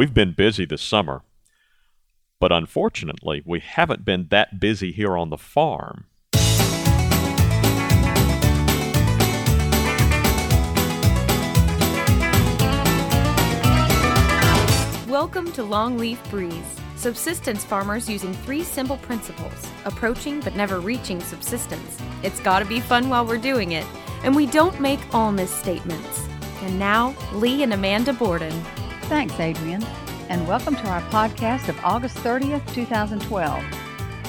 We've been busy this summer, but unfortunately, we haven't been that busy here on the farm. Welcome to Longleaf Breeze, subsistence farmers using three simple principles approaching but never reaching subsistence. It's gotta be fun while we're doing it, and we don't make all misstatements. And now, Lee and Amanda Borden. Thanks, Adrian, and welcome to our podcast of August 30th, 2012.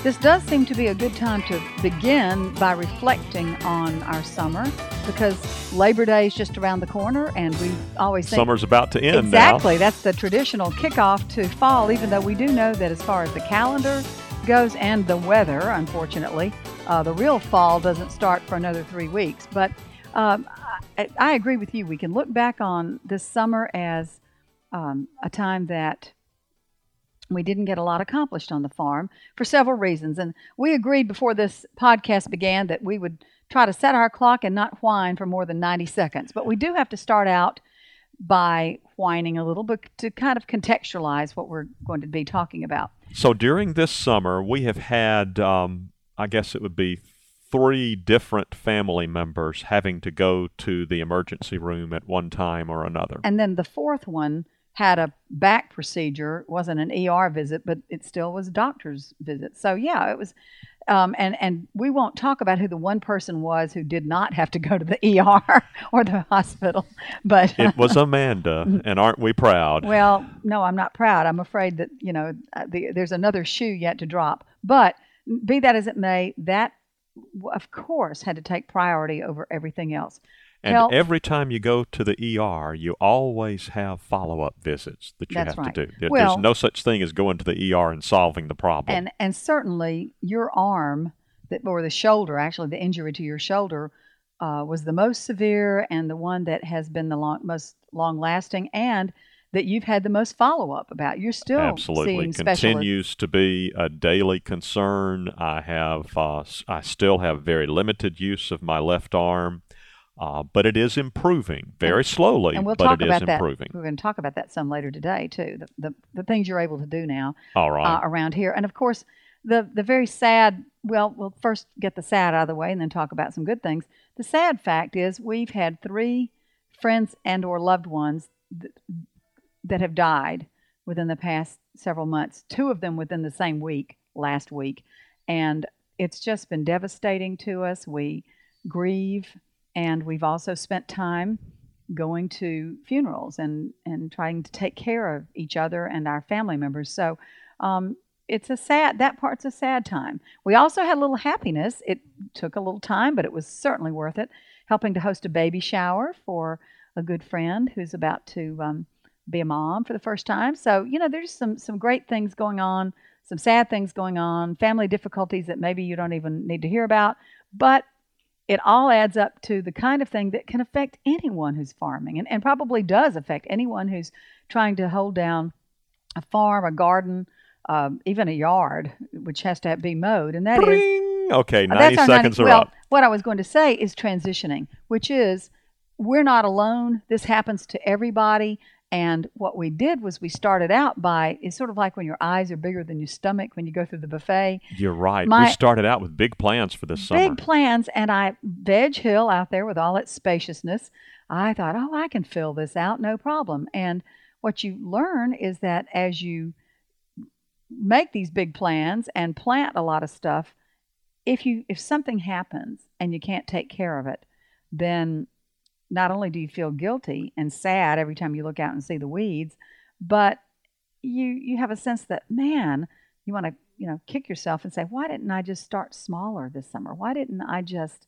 This does seem to be a good time to begin by reflecting on our summer because Labor Day is just around the corner and we always think Summer's about to end Exactly. now. That's the traditional kickoff to fall, even though we do know that as far as the calendar goes and the weather, unfortunately, uh, the real fall doesn't start for another three weeks. But um, I, I agree with you. We can look back on this summer as um, a time that we didn't get a lot accomplished on the farm for several reasons. And we agreed before this podcast began that we would try to set our clock and not whine for more than 90 seconds. But we do have to start out by whining a little bit to kind of contextualize what we're going to be talking about. So during this summer, we have had, um, I guess it would be three different family members having to go to the emergency room at one time or another. And then the fourth one had a back procedure. It wasn't an ER visit, but it still was a doctor's visit. So yeah, it was. Um, and and we won't talk about who the one person was who did not have to go to the ER or the hospital, but it was Amanda, and aren't we proud? well, no, I'm not proud. I'm afraid that you know uh, the, there's another shoe yet to drop. But be that as it may, that of course had to take priority over everything else. And tell- every time you go to the ER, you always have follow-up visits that you That's have right. to do. There- Well- There's no such thing as going to the ER and solving the problem. And and certainly your arm that or the shoulder, actually the injury to your shoulder, uh, was the most severe and the one that has been the long, most long lasting and that you've had the most follow up about. You're still Absolutely seeing specialists. continues to be a daily concern. I have, uh, I still have very limited use of my left arm, uh, but it is improving very slowly. and we'll but talk it is about that. improving. We're going to talk about that some later today too. The the, the things you're able to do now All right. uh, around here, and of course the the very sad. Well, we'll first get the sad out of the way, and then talk about some good things. The sad fact is we've had three friends and or loved ones th- that have died within the past several months. Two of them within the same week, last week, and it's just been devastating to us. We grieve, and we've also spent time going to funerals and and trying to take care of each other and our family members. So. Um, it's a sad that part's a sad time. We also had a little happiness. It took a little time, but it was certainly worth it. Helping to host a baby shower for a good friend who's about to um, be a mom for the first time. So you know, there's some some great things going on, some sad things going on, family difficulties that maybe you don't even need to hear about, but it all adds up to the kind of thing that can affect anyone who's farming and, and probably does affect anyone who's trying to hold down a farm, a garden, um, even a yard, which has to be mowed. And that is Bring! Okay, uh, 90 seconds 90 are well, up. What I was going to say is transitioning, which is we're not alone. This happens to everybody. And what we did was we started out by it's sort of like when your eyes are bigger than your stomach when you go through the buffet. You're right. my- we started out with big plans for this summer. Big plans, and I Veg Hill out there with all its spaciousness. I thought, oh, I can fill this out, no problem. And what you learn is that as you make these big plans and plant a lot of stuff, if you if something happens and you can't take care of it, then not only do you feel guilty and sad every time you look out and see the weeds, but you you have a sense that man, you want to you know kick yourself and say, why didn't I just start smaller this summer? Why didn't I just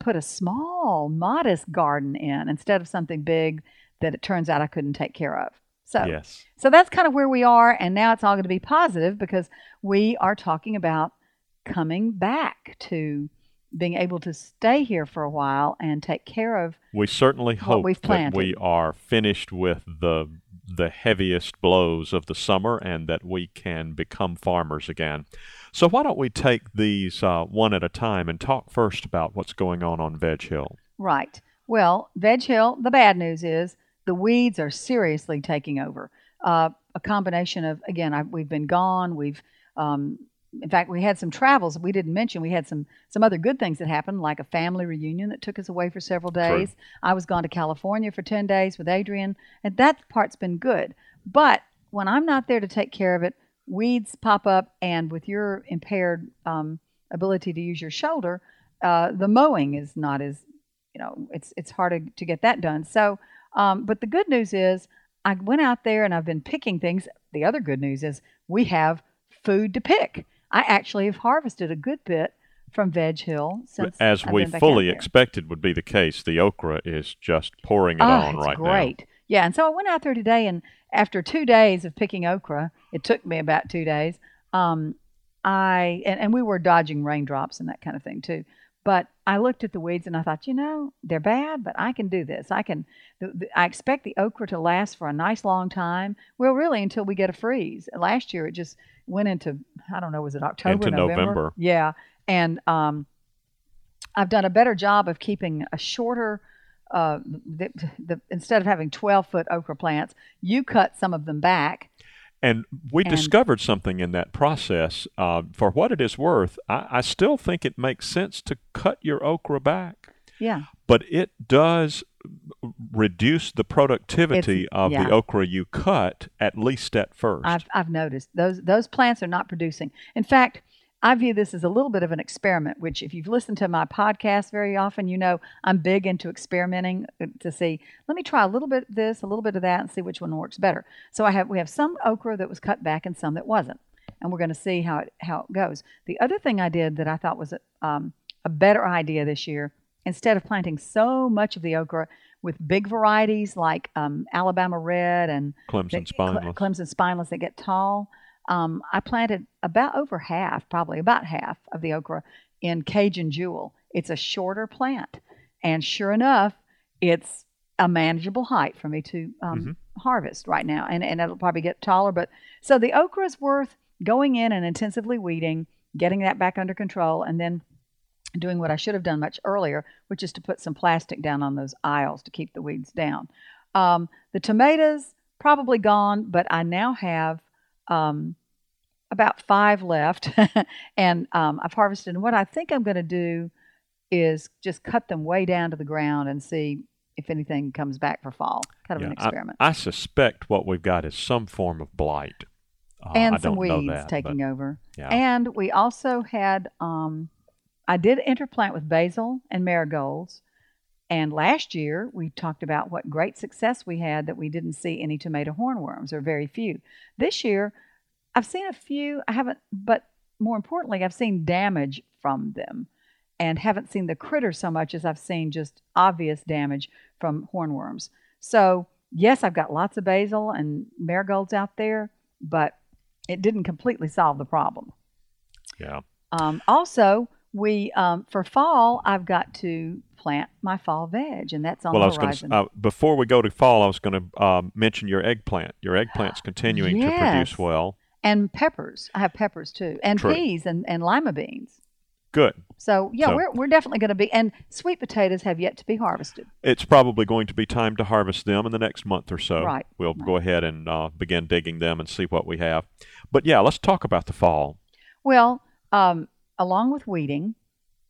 put a small, modest garden in instead of something big that it turns out I couldn't take care of? So Yes. so that's kind of where we are, and now it's all going to be positive because we are talking about coming back to being able to stay here for a while and take care of. We certainly hope we've that we are finished with the the heaviest blows of the summer and that we can become farmers again. So why don't we take these uh, one at a time and talk first about what's going on on Veg Hill? Right. Well, Veg Hill, the bad news is the weeds are seriously taking over. uh, a combination of again, I, we've been gone. We've um, in fact, we had some travels we didn't mention. We had some some other good things that happened, like a family reunion that took us away for several days. True. I was gone to California for ten days with Adrian, and that part's been good. But when I'm not there to take care of it, weeds pop up, and with your impaired um, ability to use your shoulder, uh, the mowing is not as you know it's it's harder to get that done. So, um, but the good news is I went out there and I've been picking things. The other good news is we have food to pick. I actually have harvested a good bit from Veg Hill since As I've we been back fully expected would be the case, the okra is just pouring it Oh, on it's right great. Yeah, and so I went out there today, and after two days of picking okra, it took me about two days. Um, I and, and we were dodging raindrops and that kind of thing too. But I looked at the weeds and I thought, you know, they're bad, but I can do this. I can. The, the, I expect the okra to last for a nice long time. Well, really, until we get a freeze. Last year, it just went into I don't know, was it October, Into November. Yeah, and um, I've done a better job of keeping a shorter. Uh, the, the, instead of having 12 foot okra plants, you cut some of them back. And we And- discovered something in that process. Uh, for what it is worth, I, I still think it makes sense to cut your okra back, Yeah. but it does reduce the productivity It's- of yeah. the okra you cut, at least at 1st I've, I've noticed those those plants are not producing. In fact, I view this as a little bit of an experiment. Which, if you've listened to my podcast very often, you know I'm big into experimenting uh, to see. Let me try a little bit of this, a little bit of that, and see which one works better. So I have we have some okra that was cut back and some that wasn't, and we're going to see how it how it goes. The other thing I did that I thought was a, um, a better idea this year, instead of planting so much of the okra with big varieties like um, Alabama Red and Clemson that- spineless. Cle- Clemson spineless that get tall. Um, I planted about over half, probably about half of the okra in Cajun Jewel. It's a shorter plant, and sure enough, it's a manageable height for me to um, Mm-hmm. harvest right now, and and it'll probably get taller. But so the okra is worth going in and intensively weeding, getting that back under control, and then doing what I should have done much earlier, which is to put some plastic down on those aisles to keep the weeds down. Um, the tomatoes probably gone, but I now have um, about five left, and um, I've harvested. And what I think I'm going to do is just cut them way down to the ground and see if anything comes back for fall. Kind of Yeah, an experiment. I, I suspect what we've got is some form of blight. Uh, and I some don't know weeds that, taking but, over. Yeah. And we also had, um, I did interplant with basil and marigolds. And last year we talked about what great success we had that we didn't see any tomato hornworms or very few. This year, I've seen a few. I haven't, but more importantly, I've seen damage from them and haven't seen the critter so much as I've seen just obvious damage from hornworms. So, yes, I've got lots of basil and marigolds out there, but it didn't completely solve the problem. yeah. Um, also, we um, for fall, I've got to plant my fall veg, and that's on Well, I the was Gonna, uh, before we go to fall, I was going to um, mention your eggplant. Your eggplant's continuing to produce Yes. well. And peppers. I have peppers too, and True. peas and, and lima beans. Good. So yeah, So- we're we're definitely going to be. And sweet potatoes have yet to be harvested. It's probably going to be time to harvest them in the next month or so. Right, We'll go ahead and uh, begin digging them and see what we have. But yeah, let's talk about the fall. Well, um, along with weeding,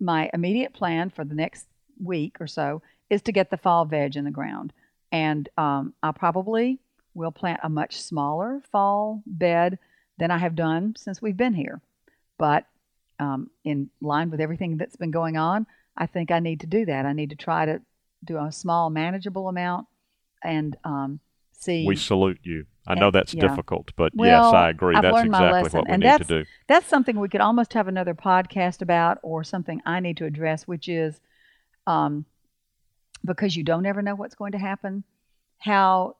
my immediate plan for the next week or so is to get the fall veg in the ground. And um, I probably will plant a much smaller fall bed than I have done since we've been here. But um, in line with everything that's been going on, I think I need to do that. I need to try to do a small, manageable amount and um, see. We salute you. I know that's yeah. difficult, but Well, yes, I agree. I've that's exactly what we and need to do. that's something we could almost have another podcast about, or something I need to address, which is um, because you don't ever know what's going to happen. How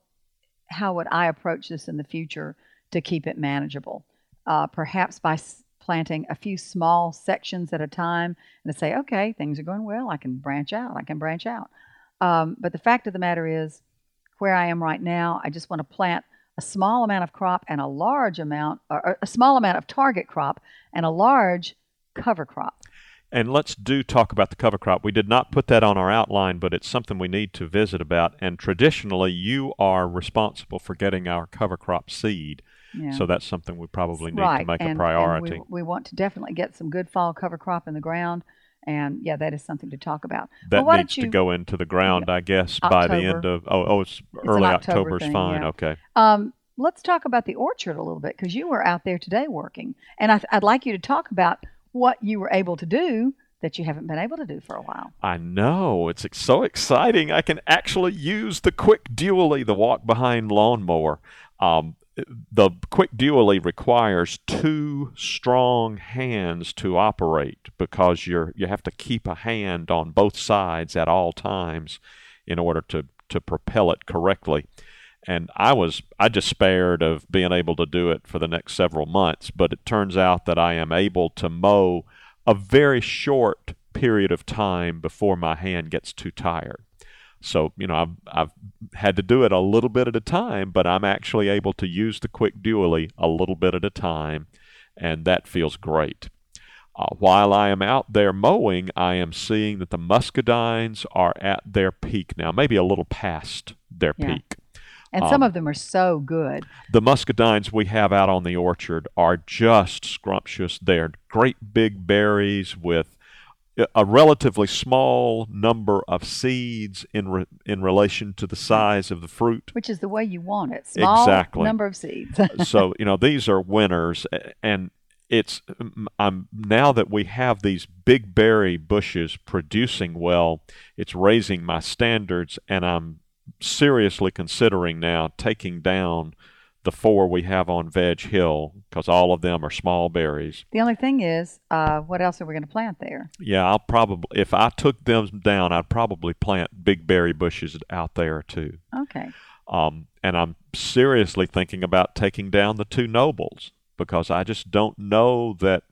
how would I approach this in the future to keep it manageable? Uh, perhaps by s- planting a few small sections at a time and to say, okay, things are going well. I can branch out. I can branch out. Um, but the fact of the matter is, where I am right now, I just want to plant a small amount of crop and a large amount, or a small amount of target crop and a large cover crop. And let's do talk about the cover crop. We did not put that on our outline, but it's something we need to visit about. And traditionally, you are responsible for getting our cover crop seed. Yeah. So that's something we probably need right. to make and, a and priority. we, we want to definitely get some good fall cover crop in the ground. And yeah, that is something to talk about. that well, needs you, to go into the ground, I guess, by the end of oh, oh it's an early October October is thing, fine. yeah. Okay. Um, let's talk about the orchard a little bit because you were out there today working, and I, I'd like you to talk about what you were able to do that you haven't been able to do for a while. I know. It's ex- so exciting. I can actually use the quick dually, the walk behind lawnmower. Um, the quick dually requires two strong hands to operate because you're you have to keep a hand on both sides at all times in order to to propel it correctly. And I was I despaired of being able to do it for the next several months, but it turns out that I am able to mow a very short period of time before my hand gets too tired. So, you know, I've, I've had to do it a little bit at a time, but I'm actually able to use the quick dually a little bit at a time, and that feels great. Uh, while I am out there mowing, I am seeing that the muscadines are at their peak now, maybe a little past their Yeah. peak. And some Um, of them are so good. The muscadines we have out on the orchard are just scrumptious. They're great big berries with a relatively small number of seeds in re- in relation to the size of the fruit. which is the way you want it. Small Exactly. number of seeds. Uh, so you know these are winners, and it's I'm now that we have these big berry bushes producing well, it's raising my standards, and I'm seriously considering now taking down the four we have on Veg Hill because all of them are small berries. the only thing is, uh, what else are we going to plant there? Yeah, I'll probably if I took them down, I'd probably plant big berry bushes out there too. Okay. Um, and I'm seriously thinking about taking down the two nobles because I just don't know that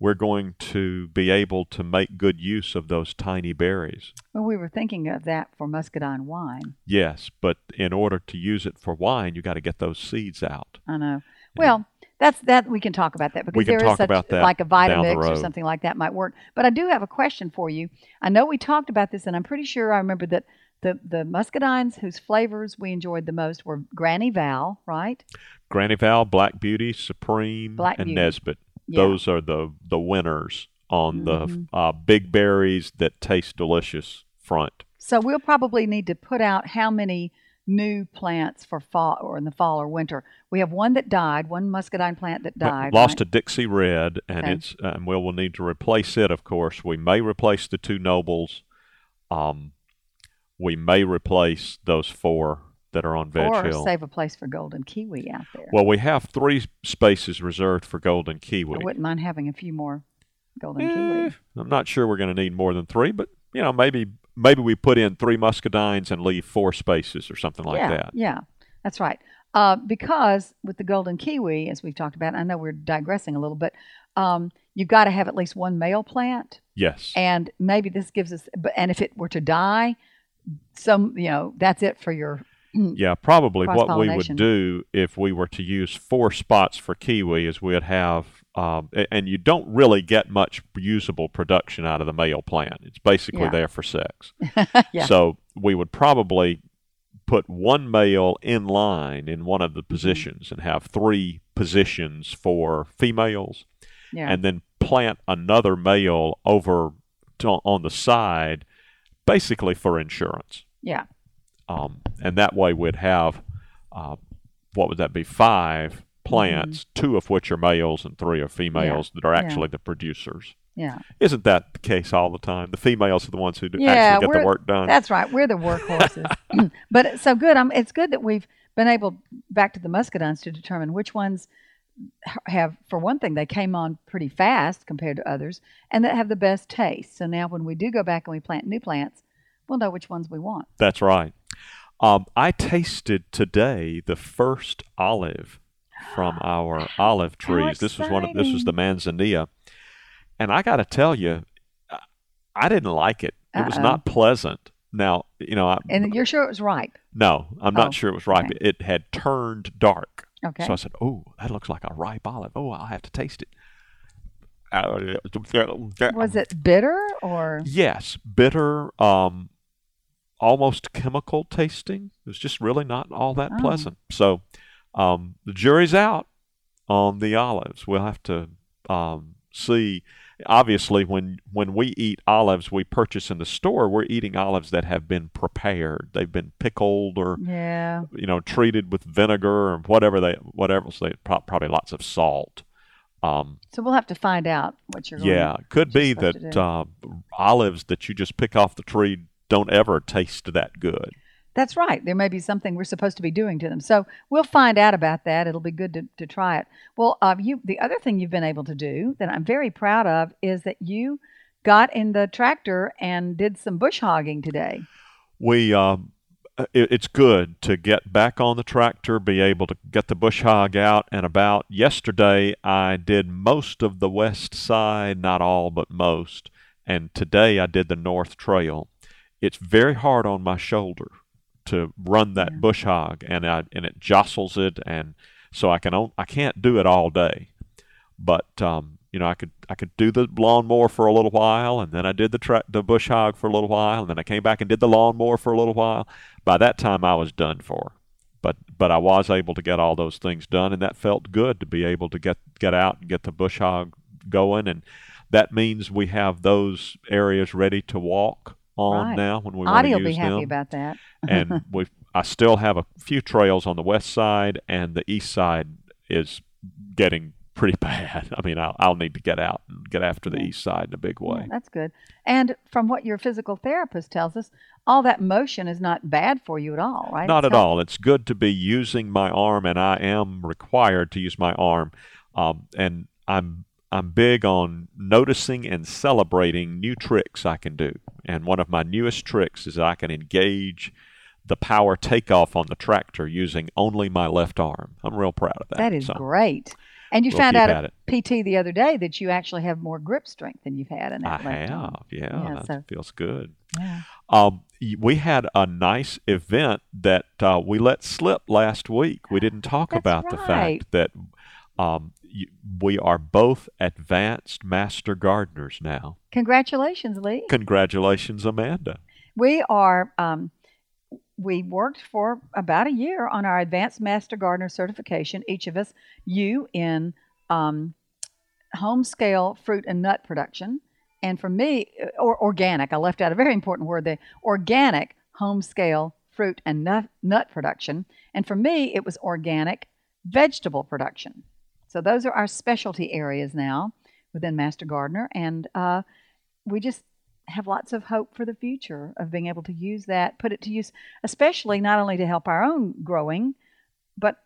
we're going to be able to make good use of those tiny berries. Well, we were thinking of that for muscadine wine. Yes, but in order to use it for wine, you got to get those seeds out. I know. Well, that's that. We can talk about that because We can there is such about that like a Vitamix or something like that might work. But I do have a question for you. I know we talked about this, and I'm pretty sure I remember that the the muscadines whose flavors we enjoyed the most were Granny Val, right? Granny Val, Black Beauty, Supreme, Black and Beauty. Nesbit. Yeah. Those are the the winners on Mhm. the uh, big berries that taste delicious front. So we'll probably need to put out how many new plants for fall or in the fall or winter. We have one that died, one muscadine plant that died. lost right? to Dixie Red, and Okay. it's and we will need to replace it. Of course, we may replace the two nobles. Um, we may replace those four that are on Veg or Hill. save a place for golden kiwi out there. Well, we have three spaces reserved for golden kiwi. I wouldn't mind having a few more golden Eh, kiwi. I'm not sure we're going to need more than three, but you know, maybe maybe we put in three muscadines and leave four spaces or something like yeah, that. Yeah, that's right. Uh, because with the golden kiwi, as we've talked about, I know we're digressing a little bit. Um, you've got to have at least one male plant, Yes. and maybe this gives us. But and if it were to die, some you know that's it for your. Yeah, probably what we would do if we were to use four spots for kiwi is we'd have, um, and you don't really get much usable production out of the male plant. It's basically Yeah. there for sex. Yeah. So we would probably put one male in line in one of the positions and have three positions for females, Yeah. and then plant another male over to, on the side, basically for insurance. yeah. Um, and that way we'd have, uh, what would that be, five plants, two of which are males and three are females that are Mm-hmm. Yeah. actually the producers. Yeah. Isn't that the case all the time? The females are the ones who do Yeah, actually get the work done. That's right. We're the workhorses. but it's so good. I'm, it's good that we've been able, back to the muscadines, to determine which ones have, for one thing, they came on pretty fast compared to others, and that have the best taste. So now when we do go back and we plant new plants, we'll know which ones we want. That's right. Um, I tasted today the first olive from our olive trees. This was one of this was the manzanilla, and I got to tell you, I- didn't like it. It was Uh-oh. not pleasant. Now, you know, I, And you're sure it was ripe. no, I'm not Oh, sure it was ripe. okay. It had turned dark. Okay. So I said, "Oh, that looks like a ripe olive. Oh, I'll have to taste it." Was it bitter or? Yes, bitter, um, almost chemical tasting. It was just really not all that Oh. pleasant. So um, the jury's out on the olives. We'll have to um, see. Obviously, when when we eat olives we purchase in the store, we're eating olives that have been prepared. They've been pickled or Yeah. you know treated with vinegar or whatever they whatever else they probably lots of salt. Um, So we'll have to find out what you're. Yeah, it could be that uh, olives that you just pick off the tree don't ever taste that good. That's right. There may be something we're supposed to be doing to them. So we'll find out about that. It'll be good to, to try it. Well, uh, you the other thing you've been able to do that I'm very proud of is that you got in the tractor and did some bush hogging today. We um, it, it's good to get back on the tractor, be able to get the bush hog out and about. Yesterday, I did most of the west side, not all, but most, and today I did the north trail. It's very hard on my shoulder to run that Yeah. bush hog, and I and it jostles it, and so I can on, I can't do it all day, but um, you know I could I could do the lawnmower for a little while, and then I did the tra- the bush hog for a little while, and then I came back and did the lawnmower for a little while. By that time, I was done for, but but I was able to get all those things done, and that felt good to be able to get get out and get the bush hog going, and that means we have those areas ready to walk on Right. now when we want Audie to will be use happy them about that. and we I still have a few trails on the west side, and the east side is getting pretty bad. I mean, I'll, I'll need to get out and get after the Yeah. east side in a big Yeah, way. that's good. And from what your physical therapist tells us, all that motion is not bad for you at all, right? Not It's at all. It's good to be using my arm, and I am required to use my arm. Um, and I'm I'm big on noticing and celebrating new tricks I can do. And one of my newest tricks is I can engage the power takeoff on the tractor using only my left arm. I'm real proud of that. That is So, great. And you we'll found out at PT the other day that you actually have more grip strength than you've had in I that arm. have, yeah, Yeah, that so- feels good. Yeah. Um, we had a nice event that uh, we let slip last week. We didn't talk That's about the fact that um, we are both advanced master gardeners now. Congratulations, Lee. Congratulations, Amanda. We are. Um, we worked for about a year on our advanced master gardener certification. Each of us, you in um, home scale fruit and nut production, and for me, uh, or organic. I left out a very important word: the organic home scale fruit and nut, nut production. And for me, it was organic vegetable production. So those are our specialty areas now within Master Gardener, and uh, we just have lots of hope for the future of being able to use that, put it to use, especially not only to help our own growing, but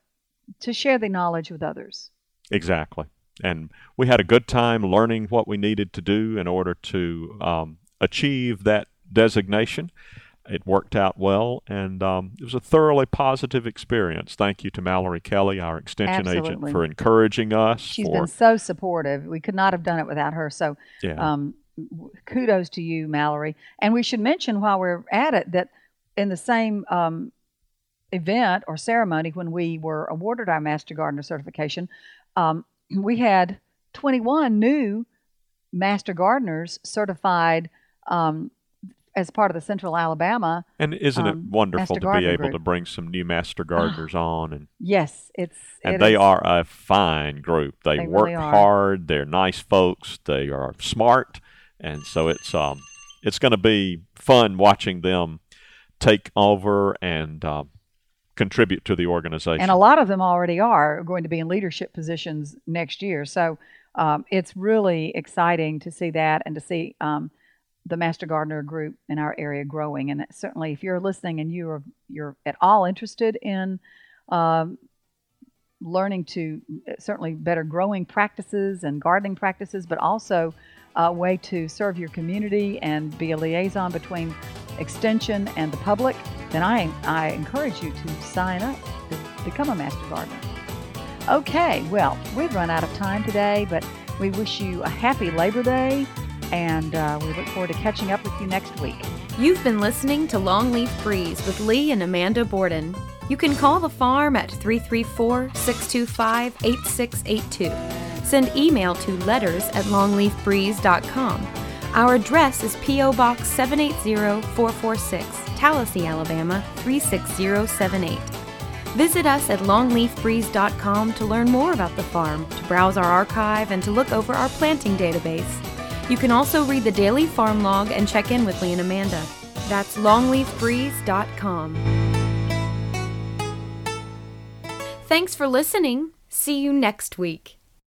to share the knowledge with others. Exactly. And we had a good time learning what we needed to do in order to um, achieve that designation. It worked out well, and um, it was a thoroughly positive experience. Thank you to Mallory Kelly, our extension agent, for encouraging us. She's for been so supportive. We could not have done it without her. So yeah, um, kudos to you, Mallory. And we should mention while we're at it that in the same um, event or ceremony when we were awarded our Master Gardener certification, um, we had 21 new Master Gardeners certified um, as part of the Central Alabama. and isn't um, it wonderful Master to be able group. to bring some new master gardeners on and Yes, it's and it they is- are a fine group. They, They work really hard. They're nice folks. They are smart, and so it's um it's going to be fun watching them take over and um, contribute to the organization. And a lot of them already are going to be in leadership positions next year. So um, it's really exciting to see that and to see um, the Master Gardener group in our area growing. And certainly, if you're listening and you're you're at all interested in um, learning to uh, certainly better growing practices and gardening practices, but also a way to serve your community and be a liaison between extension and the public, then I, I encourage you to sign up to become a Master Gardener. Okay, well, we've run out of time today, but we wish you a happy Labor Day and uh, we look forward to catching up with you next week. You've been listening to Longleaf Breeze with Lee and Amanda Borden. You can call the farm at 334 625 8682. Send email to letters at longleafbreeze.com. Our address is P.O. Box 780446, Tallassee, Alabama 36078. Visit us at longleafbreeze.com to learn more about the farm, to browse our archive, and to look over our planting database. You can also read the daily farm log and check in with Lee and Amanda. That's longleafbreeze.com. Thanks for listening. See you next week.